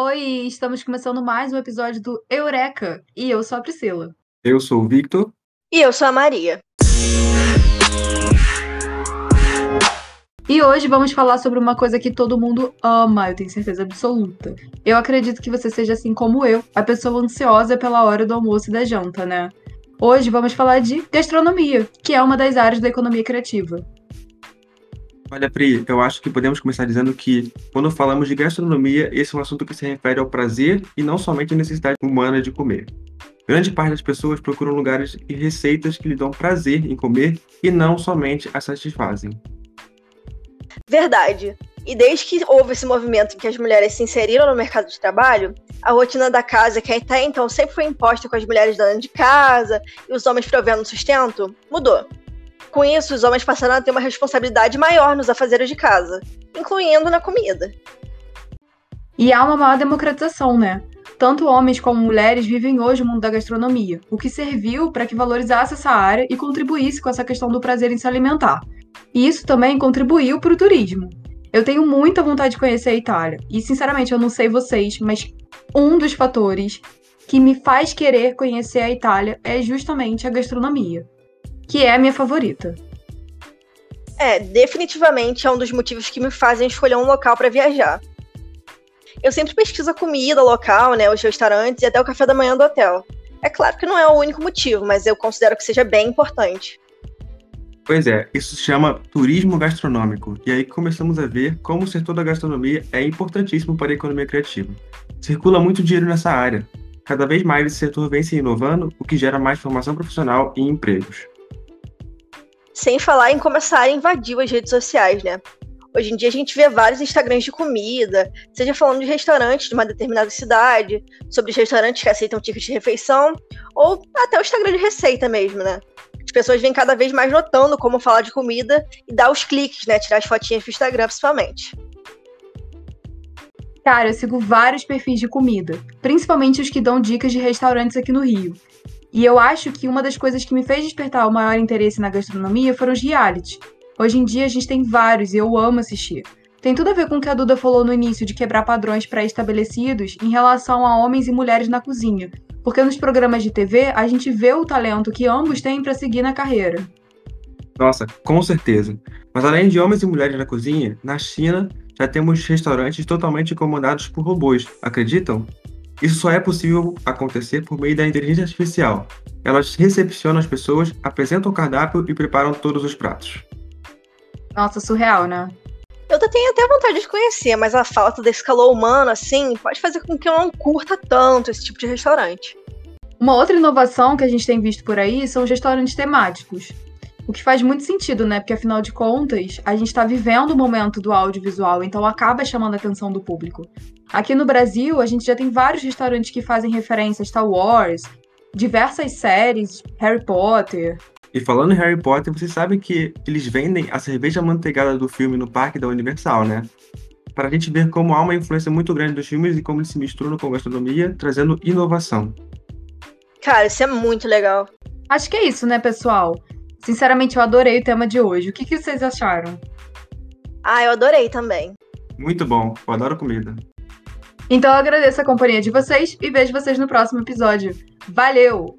Oi, estamos começando mais um episódio do Eureka e eu sou a Priscila. Eu sou o Victor. E eu sou a Maria. E hoje vamos falar sobre uma coisa que todo mundo ama, eu tenho certeza absoluta. Eu acredito que você seja assim como eu, a pessoa ansiosa pela hora do almoço e da janta, né? Hoje vamos falar de gastronomia, que é uma das áreas da economia criativa. Olha, Pri, eu acho que podemos começar dizendo que, quando falamos de gastronomia, esse é um assunto que se refere ao prazer e não somente à necessidade humana de comer. Grande parte das pessoas procuram lugares e receitas que lhe dão prazer em comer e não somente a satisfazem. Verdade. E desde que houve esse movimento em que as mulheres se inseriram no mercado de trabalho, a rotina da casa, que até então sempre foi imposta com as mulheres dando de casa e os homens provendo sustento, mudou. Com isso, os homens passaram a ter uma responsabilidade maior nos afazeres de casa, incluindo na comida. E há uma maior democratização, né? Tanto homens como mulheres vivem hoje o mundo da gastronomia, o que serviu para que valorizasse essa área e contribuísse com essa questão do prazer em se alimentar. E isso também contribuiu para o turismo. Eu tenho muita vontade de conhecer a Itália. E, sinceramente, eu não sei vocês, mas um dos fatores que me faz querer conhecer a Itália é justamente a gastronomia, que é a minha favorita. É, definitivamente é um dos motivos que me fazem escolher um local para viajar. Eu sempre pesquiso a comida local, né, os restaurantes e até o café da manhã do hotel. É claro que não é o único motivo, mas eu considero que seja bem importante. Pois é, isso se chama turismo gastronômico, e aí começamos a ver como o setor da gastronomia é importantíssimo para a economia criativa. Circula muito dinheiro nessa área. Cada vez mais esse setor vem se inovando, o que gera mais formação profissional e empregos. Sem falar em começar a invadir as redes sociais, né? Hoje em dia a gente vê vários Instagrams de comida, seja falando de restaurantes de uma determinada cidade, sobre os restaurantes que aceitam tickets de refeição, ou até o Instagram de receita mesmo, né? as pessoas vêm cada vez mais notando como falar de comida e dar os cliques, né? Tirar as fotinhas do Instagram, principalmente. Cara, eu sigo vários perfis de comida, principalmente os que dão dicas de restaurantes aqui no Rio. E eu acho que uma das coisas que me fez despertar o maior interesse na gastronomia foram os reality. Hoje em dia a gente tem vários e eu amo assistir. Tem tudo a ver com o que a Duda falou no início de quebrar padrões pré-estabelecidos em relação a homens e mulheres na cozinha, porque nos programas de TV a gente vê o talento que ambos têm para seguir na carreira. Nossa, com certeza. Mas além de homens e mulheres na cozinha, na China já temos restaurantes totalmente comandados por robôs, acreditam? Isso só é possível acontecer por meio da inteligência artificial. Elas recepcionam as pessoas, apresentam o cardápio e preparam todos os pratos. Nossa, surreal, né? Eu tenho até vontade de conhecer, mas a falta desse calor humano, assim, pode fazer com que eu não curta tanto esse tipo de restaurante. Uma outra inovação que a gente tem visto por aí são os restaurantes temáticos. O que faz muito sentido, né? Porque afinal de contas, a gente está vivendo o momento do audiovisual, então acaba chamando a atenção do público. Aqui no Brasil, a gente já tem vários restaurantes que fazem referência a Star Wars, diversas séries, Harry Potter. E falando em Harry Potter, vocês sabem que eles vendem a cerveja manteigada do filme no parque da Universal, né? Para a gente ver como há uma influência muito grande dos filmes e como eles se misturam com a gastronomia, trazendo inovação. Cara, isso é muito legal. Acho que é isso, né, pessoal? Sinceramente, eu adorei o tema de hoje. O que, que vocês acharam? Ah, eu adorei também. Muito bom, eu adoro comida. Então eu agradeço a companhia de vocês e vejo vocês no próximo episódio. Valeu!